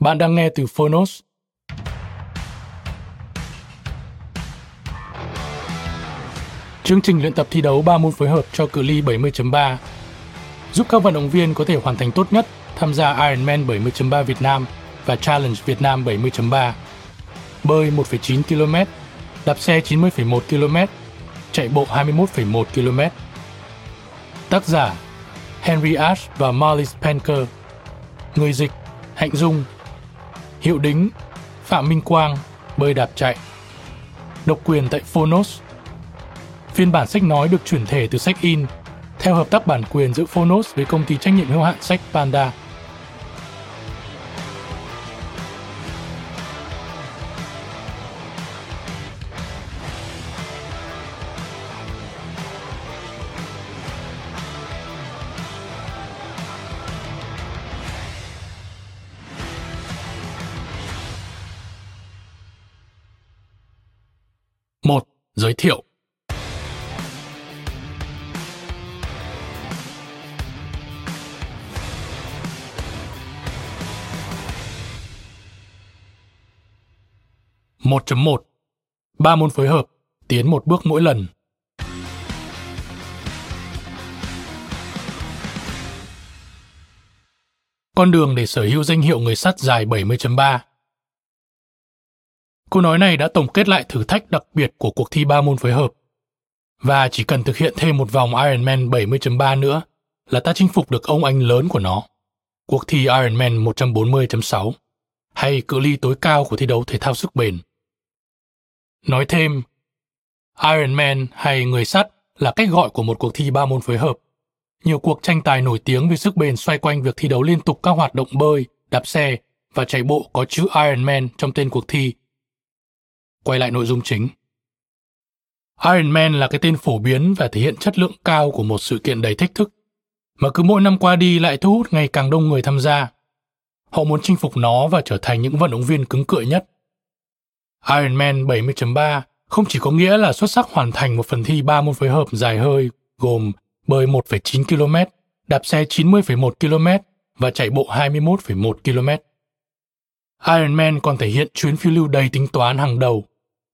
Bạn đang nghe từ Phonos. Chương trình luyện tập thi đấu 3 môn phối hợp cho cự ly 70.3 giúp các vận động viên có thể hoàn thành tốt nhất tham gia Ironman 70.3 Việt Nam và Challenge Việt Nam 70.3. Bơi 1,9 km, đạp xe 90,1 km, chạy bộ 21,1 km. Tác giả Henry Ash và Marlies Penker Người dịch Hạnh Dung Hiệu đính Phạm Minh Quang, Bơi đạp chạy Độc quyền tại Phonos Phiên bản sách nói được chuyển thể từ sách in, theo hợp tác bản quyền giữa Phonos với công ty trách nhiệm hữu hạn sách Panda. Giới thiệu. Một chấm một. Ba môn phối hợp, tiến một bước mỗi lần. Con đường để sở hữu danh hiệu người sắt dài 70.3 Câu nói này đã tổng kết lại thử thách đặc biệt của cuộc thi ba môn phối hợp. Và chỉ cần thực hiện thêm một vòng Ironman 70.3 nữa là ta chinh phục được ông anh lớn của nó. Cuộc thi Ironman 140.6 hay cự ly tối cao của thi đấu thể thao sức bền. Nói thêm, Ironman hay người sắt là cách gọi của một cuộc thi ba môn phối hợp. Nhiều cuộc tranh tài nổi tiếng về sức bền xoay quanh việc thi đấu liên tục các hoạt động bơi, đạp xe và chạy bộ có chữ Ironman trong tên cuộc thi quay lại nội dung chính. Iron Man là cái tên phổ biến và thể hiện chất lượng cao của một sự kiện đầy thách thức, mà cứ mỗi năm qua đi lại thu hút ngày càng đông người tham gia. Họ muốn chinh phục nó và trở thành những vận động viên cứng cựa nhất. Iron Man 70.3 không chỉ có nghĩa là xuất sắc hoàn thành một phần thi ba môn phối hợp dài hơi gồm bơi 1,9 km, đạp xe 90,1 km và chạy bộ 21,1 km. Iron Man còn thể hiện chuyến phiêu lưu đầy tính toán hàng đầu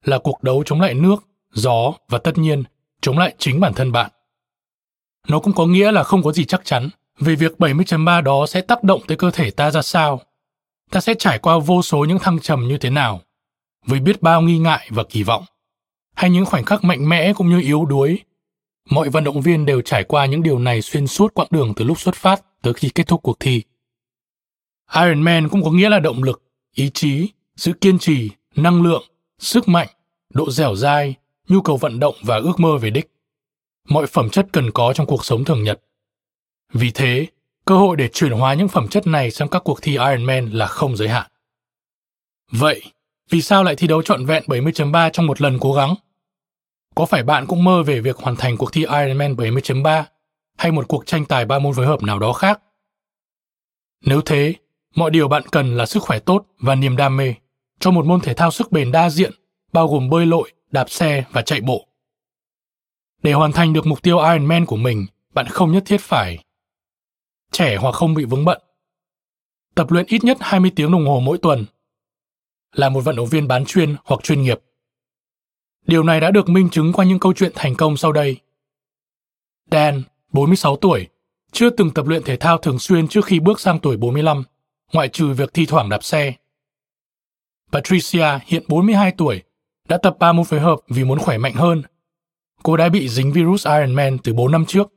là cuộc đấu chống lại nước, gió và tất nhiên chống lại chính bản thân bạn. Nó cũng có nghĩa là không có gì chắc chắn về việc 70.3 đó sẽ tác động tới cơ thể ta ra sao. Ta sẽ trải qua vô số những thăng trầm như thế nào, với biết bao nghi ngại và kỳ vọng, hay những khoảnh khắc mạnh mẽ cũng như yếu đuối. Mọi vận động viên đều trải qua những điều này xuyên suốt quãng đường từ lúc xuất phát tới khi kết thúc cuộc thi. Ironman cũng có nghĩa là động lực, ý chí, sự kiên trì, năng lượng, sức mạnh, độ dẻo dai, nhu cầu vận động và ước mơ về đích. Mọi phẩm chất cần có trong cuộc sống thường nhật. Vì thế, cơ hội để chuyển hóa những phẩm chất này sang các cuộc thi Ironman là không giới hạn. Vậy, vì sao lại thi đấu trọn vẹn 70.3 trong một lần cố gắng? Có phải bạn cũng mơ về việc hoàn thành cuộc thi Ironman 70.3 hay một cuộc tranh tài ba môn phối hợp nào đó khác? Nếu thế, mọi điều bạn cần là sức khỏe tốt và niềm đam mê cho một môn thể thao sức bền đa diện bao gồm bơi lội, đạp xe và chạy bộ. Để hoàn thành được mục tiêu Ironman của mình, bạn không nhất thiết phải trẻ hoặc không bị vướng bận. Tập luyện ít nhất 20 tiếng đồng hồ mỗi tuần. Là một vận động viên bán chuyên hoặc chuyên nghiệp. Điều này đã được minh chứng qua những câu chuyện thành công sau đây. Dan, 46 tuổi, chưa từng tập luyện thể thao thường xuyên trước khi bước sang tuổi 45, ngoại trừ việc thi thoảng đạp xe. Patricia, hiện 42 tuổi, đã tập 3 môn phối hợp vì muốn khỏe mạnh hơn. Cô đã bị dính virus Iron Man từ 4 năm trước.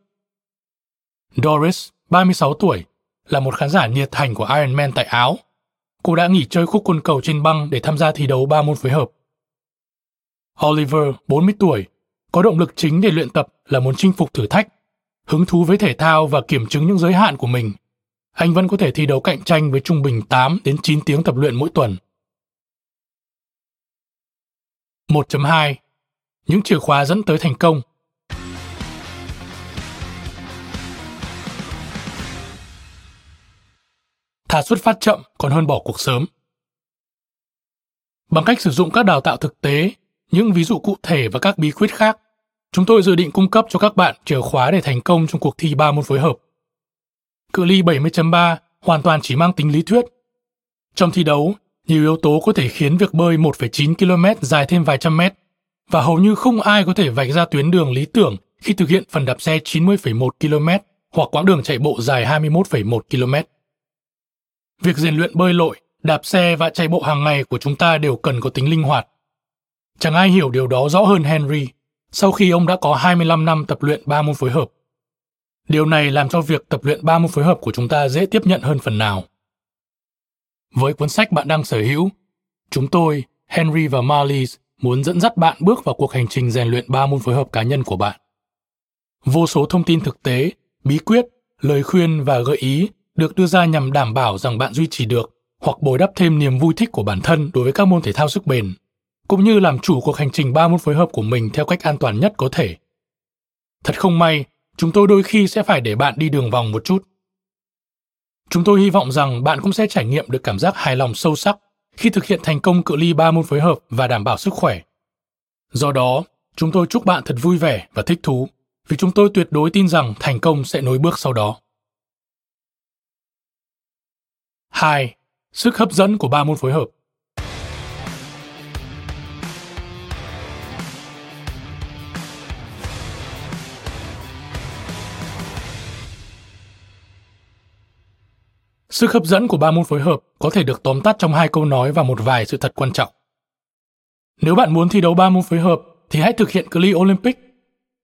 Doris, 36 tuổi, là một khán giả nhiệt thành của Iron Man tại Áo. Cô đã nghỉ chơi khúc côn cầu trên băng để tham gia thi đấu 3 môn phối hợp. Oliver, 40 tuổi, có động lực chính để luyện tập là muốn chinh phục thử thách, hứng thú với thể thao và kiểm chứng những giới hạn của mình. Anh vẫn có thể thi đấu cạnh tranh với trung bình 8 đến 9 tiếng tập luyện mỗi tuần. 1.2 Những chìa khóa dẫn tới thành công Thà xuất phát chậm còn hơn bỏ cuộc sớm. Bằng cách sử dụng các đào tạo thực tế, những ví dụ cụ thể và các bí quyết khác, chúng tôi dự định cung cấp cho các bạn chìa khóa để thành công trong cuộc thi ba môn phối hợp. Cự ly 70.3 hoàn toàn chỉ mang tính lý thuyết. Trong thi đấu, nhiều yếu tố có thể khiến việc bơi 1,9 km dài thêm vài trăm mét, và hầu như không ai có thể vạch ra tuyến đường lý tưởng khi thực hiện phần đạp xe 90,1 km hoặc quãng đường chạy bộ dài 21,1 km. Việc rèn luyện bơi lội, đạp xe và chạy bộ hàng ngày của chúng ta đều cần có tính linh hoạt. Chẳng ai hiểu điều đó rõ hơn Henry, sau khi ông đã có 25 năm tập luyện ba môn phối hợp. Điều này làm cho việc tập luyện ba môn phối hợp của chúng ta dễ tiếp nhận hơn phần nào. Với cuốn sách bạn đang sở hữu, chúng tôi, Henry và Marlies muốn dẫn dắt bạn bước vào cuộc hành trình rèn luyện ba môn phối hợp cá nhân của bạn. Vô số thông tin thực tế, bí quyết, lời khuyên và gợi ý được đưa ra nhằm đảm bảo rằng bạn duy trì được hoặc bồi đắp thêm niềm vui thích của bản thân đối với các môn thể thao sức bền, cũng như làm chủ cuộc hành trình ba môn phối hợp của mình theo cách an toàn nhất có thể. Thật không may, chúng tôi đôi khi sẽ phải để bạn đi đường vòng một chút. Chúng tôi hy vọng rằng bạn cũng sẽ trải nghiệm được cảm giác hài lòng sâu sắc khi thực hiện thành công cự ly ba môn phối hợp và đảm bảo sức khỏe. Do đó, chúng tôi chúc bạn thật vui vẻ và thích thú, vì chúng tôi tuyệt đối tin rằng thành công sẽ nối bước sau đó. 2. Sức hấp dẫn của ba môn phối hợp. Sức hấp dẫn của ba môn phối hợp có thể được tóm tắt trong hai câu nói và một vài sự thật quan trọng. Nếu bạn muốn thi đấu ba môn phối hợp thì hãy thực hiện cự ly Olympic.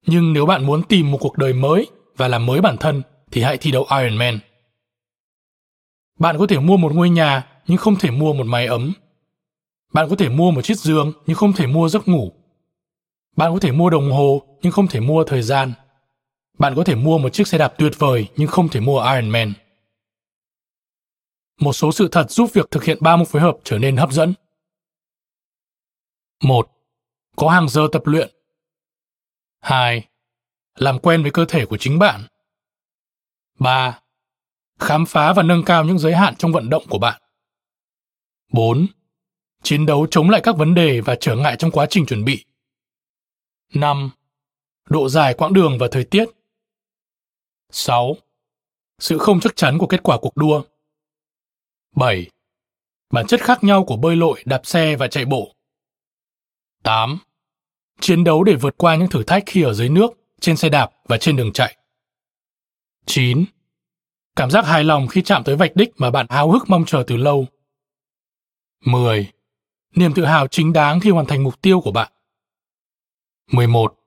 Nhưng nếu bạn muốn tìm một cuộc đời mới và làm mới bản thân thì hãy thi đấu Ironman. Bạn có thể mua một ngôi nhà nhưng không thể mua một mái ấm. Bạn có thể mua một chiếc giường nhưng không thể mua giấc ngủ. Bạn có thể mua đồng hồ nhưng không thể mua thời gian. Bạn có thể mua một chiếc xe đạp tuyệt vời nhưng không thể mua Ironman. Một số sự thật giúp việc thực hiện ba môn phối hợp trở nên hấp dẫn. 1. Có hàng giờ tập luyện. 2. Làm quen với cơ thể của chính bạn. 3 khám phá và nâng cao những giới hạn trong vận động của bạn. 4. Chiến đấu chống lại các vấn đề và trở ngại trong quá trình chuẩn bị. 5. Độ dài quãng đường và thời tiết. 6. Sự không chắc chắn của kết quả cuộc đua. 7. Bản chất khác nhau của bơi lội, đạp xe và chạy bộ. 8. Chiến đấu để vượt qua những thử thách khi ở dưới nước, trên xe đạp và trên đường chạy. 9 Cảm giác hài lòng khi chạm tới vạch đích mà bạn háo hức mong chờ từ lâu. 10. Niềm tự hào chính đáng khi hoàn thành mục tiêu của bạn. 11.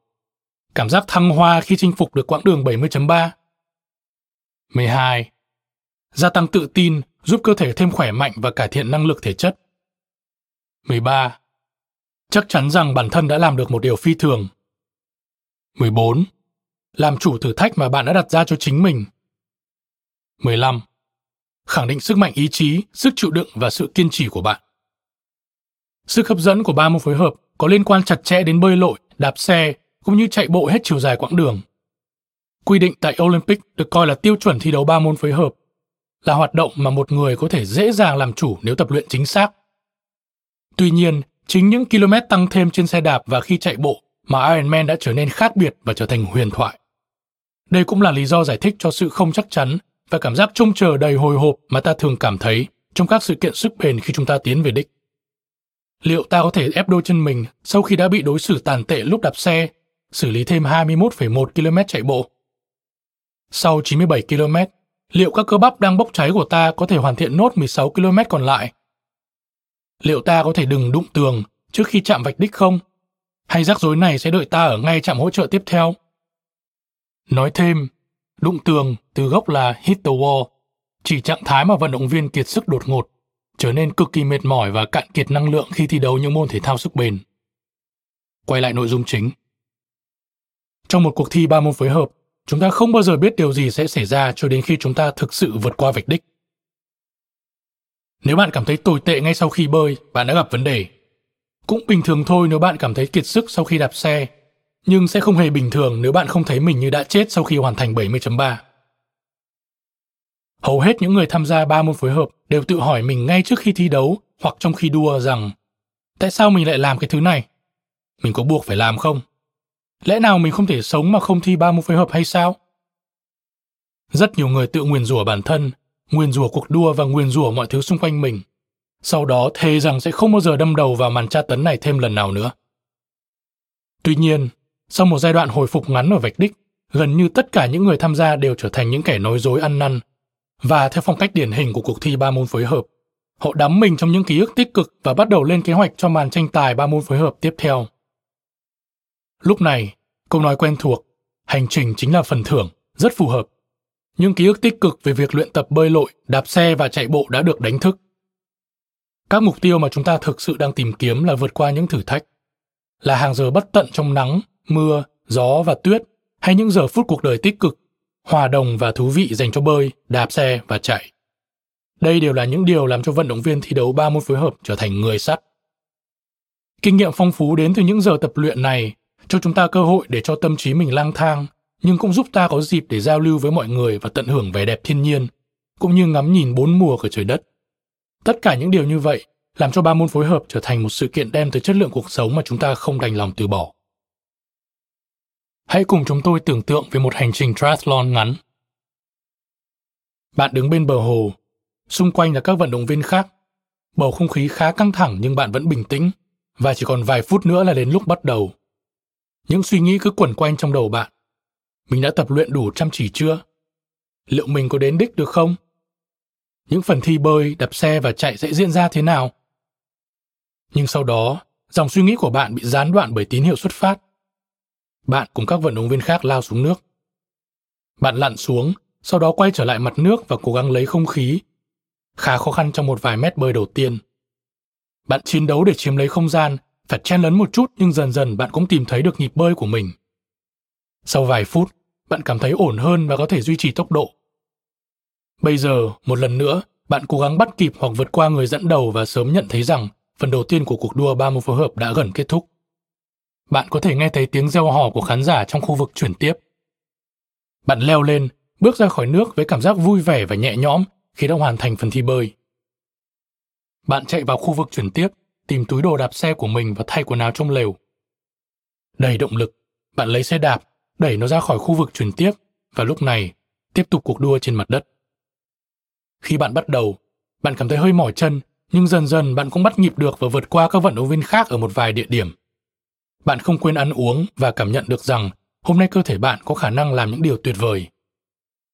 Cảm giác thăng hoa khi chinh phục được quãng đường 70.3. 12. Gia tăng tự tin giúp cơ thể thêm khỏe mạnh và cải thiện năng lực thể chất. 13. Chắc chắn rằng bản thân đã làm được một điều phi thường. 14. Làm chủ thử thách mà bạn đã đặt ra cho chính mình 15. Khẳng định sức mạnh ý chí, sức chịu đựng và sự kiên trì của bạn. Sức hấp dẫn của ba môn phối hợp có liên quan chặt chẽ đến bơi lội, đạp xe cũng như chạy bộ hết chiều dài quãng đường. Quy định tại Olympic được coi là tiêu chuẩn thi đấu ba môn phối hợp, là hoạt động mà một người có thể dễ dàng làm chủ nếu tập luyện chính xác. Tuy nhiên, chính những km tăng thêm trên xe đạp và khi chạy bộ mà Ironman đã trở nên khác biệt và trở thành huyền thoại. Đây cũng là lý do giải thích cho sự không chắc chắn và cảm giác trông chờ đầy hồi hộp mà ta thường cảm thấy trong các sự kiện sức bền khi chúng ta tiến về đích. liệu ta có thể ép đôi chân mình sau khi đã bị đối xử tàn tệ lúc đạp xe, xử lý thêm 21,1 km chạy bộ? Sau 97 km, liệu các cơ bắp đang bốc cháy của ta có thể hoàn thiện nốt 16 km còn lại? Liệu ta có thể đừng đụng tường trước khi chạm vạch đích không? Hay rắc rối này sẽ đợi ta ở ngay trạm hỗ trợ tiếp theo? Nói thêm, đụng tường từ gốc là hit the wall, chỉ trạng thái mà vận động viên kiệt sức đột ngột, trở nên cực kỳ mệt mỏi và cạn kiệt năng lượng khi thi đấu những môn thể thao sức bền. Quay lại nội dung chính. Trong một cuộc thi ba môn phối hợp, chúng ta không bao giờ biết điều gì sẽ xảy ra cho đến khi chúng ta thực sự vượt qua vạch đích. Nếu bạn cảm thấy tồi tệ ngay sau khi bơi, bạn đã gặp vấn đề. Cũng bình thường thôi nếu bạn cảm thấy kiệt sức sau khi đạp xe, nhưng sẽ không hề bình thường nếu bạn không thấy mình như đã chết sau khi hoàn thành 70.3. Hầu hết những người tham gia ba môn phối hợp đều tự hỏi mình ngay trước khi thi đấu hoặc trong khi đua rằng tại sao mình lại làm cái thứ này? Mình có buộc phải làm không? Lẽ nào mình không thể sống mà không thi ba môn phối hợp hay sao? Rất nhiều người tự nguyền rủa bản thân, nguyền rủa cuộc đua và nguyền rủa mọi thứ xung quanh mình. Sau đó thề rằng sẽ không bao giờ đâm đầu vào màn tra tấn này thêm lần nào nữa. Tuy nhiên, sau một giai đoạn hồi phục ngắn ở vạch đích, gần như tất cả những người tham gia đều trở thành những kẻ nói dối ăn năn. Và theo phong cách điển hình của cuộc thi ba môn phối hợp, họ đắm mình trong những ký ức tích cực và bắt đầu lên kế hoạch cho màn tranh tài ba môn phối hợp tiếp theo. Lúc này, câu nói quen thuộc, hành trình chính là phần thưởng, rất phù hợp. Những ký ức tích cực về việc luyện tập bơi lội, đạp xe và chạy bộ đã được đánh thức. Các mục tiêu mà chúng ta thực sự đang tìm kiếm là vượt qua những thử thách, là hàng giờ bất tận trong nắng, mưa, gió và tuyết, hay những giờ phút cuộc đời tích cực, hòa đồng và thú vị dành cho bơi, đạp xe và chạy. Đây đều là những điều làm cho vận động viên thi đấu ba môn phối hợp trở thành người sắt. Kinh nghiệm phong phú đến từ những giờ tập luyện này cho chúng ta cơ hội để cho tâm trí mình lang thang, nhưng cũng giúp ta có dịp để giao lưu với mọi người và tận hưởng vẻ đẹp thiên nhiên, cũng như ngắm nhìn bốn mùa của trời đất. Tất cả những điều như vậy làm cho ba môn phối hợp trở thành một sự kiện đem tới chất lượng cuộc sống mà chúng ta không đành lòng từ bỏ. Hãy cùng chúng tôi tưởng tượng về một hành trình triathlon ngắn. Bạn đứng bên bờ hồ, xung quanh là các vận động viên khác. Bầu không khí khá căng thẳng nhưng bạn vẫn bình tĩnh và chỉ còn vài phút nữa là đến lúc bắt đầu. Những suy nghĩ cứ quẩn quanh trong đầu bạn. Mình đã tập luyện đủ chăm chỉ chưa? Liệu mình có đến đích được không? Những phần thi bơi, đạp xe và chạy sẽ diễn ra thế nào? Nhưng sau đó, dòng suy nghĩ của bạn bị gián đoạn bởi tín hiệu xuất phát. Bạn cùng các vận động viên khác lao xuống nước. Bạn lặn xuống, sau đó quay trở lại mặt nước và cố gắng lấy không khí. Khá khó khăn trong một vài mét bơi đầu tiên. Bạn chiến đấu để chiếm lấy không gian, phải chen lấn một chút nhưng dần dần bạn cũng tìm thấy được nhịp bơi của mình. Sau vài phút, bạn cảm thấy ổn hơn và có thể duy trì tốc độ. Bây giờ, một lần nữa, bạn cố gắng bắt kịp hoặc vượt qua người dẫn đầu và sớm nhận thấy rằng phần đầu tiên của cuộc đua 30 phối hợp đã gần kết thúc. Bạn có thể nghe thấy tiếng reo hò của khán giả trong khu vực chuyển tiếp. Bạn leo lên, bước ra khỏi nước với cảm giác vui vẻ và nhẹ nhõm khi đã hoàn thành phần thi bơi. Bạn chạy vào khu vực chuyển tiếp, tìm túi đồ đạp xe của mình và thay quần áo trong lều. Đầy động lực, bạn lấy xe đạp, đẩy nó ra khỏi khu vực chuyển tiếp và lúc này tiếp tục cuộc đua trên mặt đất. Khi bạn bắt đầu, bạn cảm thấy hơi mỏi chân, nhưng dần dần bạn cũng bắt nhịp được và vượt qua các vận động viên khác ở một vài địa điểm. Bạn không quên ăn uống và cảm nhận được rằng hôm nay cơ thể bạn có khả năng làm những điều tuyệt vời.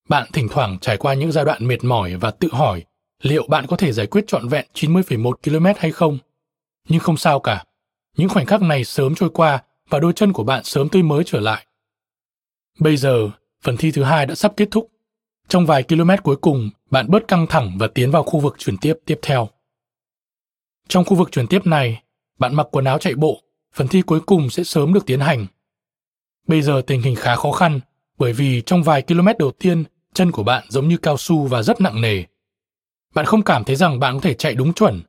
Bạn thỉnh thoảng trải qua những giai đoạn mệt mỏi và tự hỏi liệu bạn có thể giải quyết trọn vẹn 90,1 km hay không. Nhưng không sao cả. Những khoảnh khắc này sớm trôi qua và đôi chân của bạn sớm tươi mới trở lại. Bây giờ, phần thi thứ hai đã sắp kết thúc. Trong vài km cuối cùng, bạn bớt căng thẳng và tiến vào khu vực chuyển tiếp tiếp theo. Trong khu vực chuyển tiếp này, bạn mặc quần áo chạy bộ, phần thi cuối cùng sẽ sớm được tiến hành. Bây giờ tình hình khá khó khăn, bởi vì trong vài km đầu tiên, chân của bạn giống như cao su và rất nặng nề. Bạn không cảm thấy rằng bạn có thể chạy đúng chuẩn,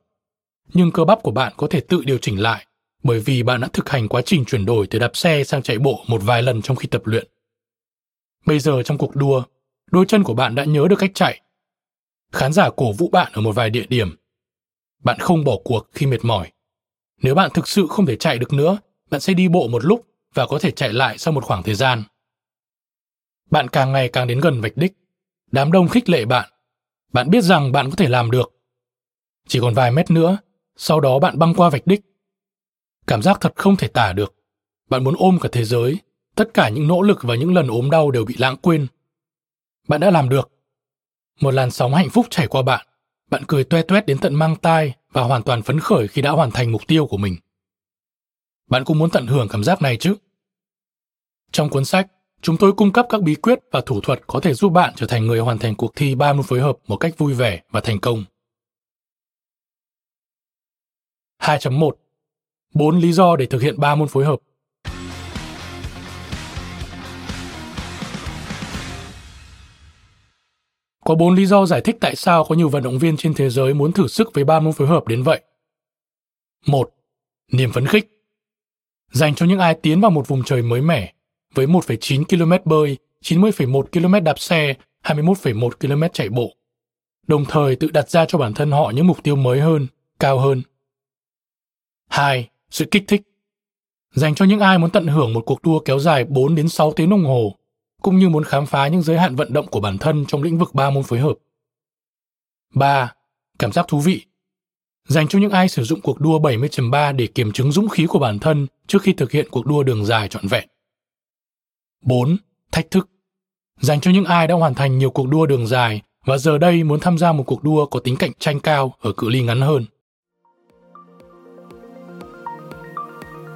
nhưng cơ bắp của bạn có thể tự điều chỉnh lại bởi vì bạn đã thực hành quá trình chuyển đổi từ đạp xe sang chạy bộ một vài lần trong khi tập luyện. Bây giờ trong cuộc đua, đôi chân của bạn đã nhớ được cách chạy. Khán giả cổ vũ bạn ở một vài địa điểm. Bạn không bỏ cuộc khi mệt mỏi. Nếu bạn thực sự không thể chạy được nữa, bạn sẽ đi bộ một lúc và có thể chạy lại sau một khoảng thời gian. Bạn càng ngày càng đến gần vạch đích. Đám đông khích lệ bạn. Bạn biết rằng bạn có thể làm được. Chỉ còn vài mét nữa, sau đó bạn băng qua vạch đích Cảm giác thật không thể tả được. Bạn muốn ôm cả thế giới, tất cả những nỗ lực và những lần ốm đau đều bị lãng quên. Bạn đã làm được. Một làn sóng hạnh phúc chảy qua bạn. Bạn cười toe toét đến tận mang tai và hoàn toàn phấn khởi khi đã hoàn thành mục tiêu của mình. Bạn cũng muốn tận hưởng cảm giác này chứ? Trong cuốn sách, chúng tôi cung cấp các bí quyết và thủ thuật có thể giúp bạn trở thành người hoàn thành cuộc thi ba môn phối hợp một cách vui vẻ và thành công. 2.1 4 lý do để thực hiện 3 môn phối hợp. Có 4 lý do giải thích tại sao có nhiều vận động viên trên thế giới muốn thử sức với 3 môn phối hợp đến vậy. 1. Niềm phấn khích. Dành cho những ai tiến vào một vùng trời mới mẻ, với 1,9 km bơi, 90,1 km đạp xe, 21,1 km chạy bộ. Đồng thời tự đặt ra cho bản thân họ những mục tiêu mới hơn, cao hơn. 2. Sự kích thích. Dành cho những ai muốn tận hưởng một cuộc đua kéo dài 4 đến 6 tiếng đồng hồ, cũng như muốn khám phá những giới hạn vận động của bản thân trong lĩnh vực ba môn phối hợp. 3. Cảm giác thú vị. Dành cho những ai sử dụng cuộc đua 70.3 để kiểm chứng dũng khí của bản thân trước khi thực hiện cuộc đua đường dài trọn vẹn. 4. Thách thức. Dành cho những ai đã hoàn thành nhiều cuộc đua đường dài và giờ đây muốn tham gia một cuộc đua có tính cạnh tranh cao ở cự ly ngắn hơn.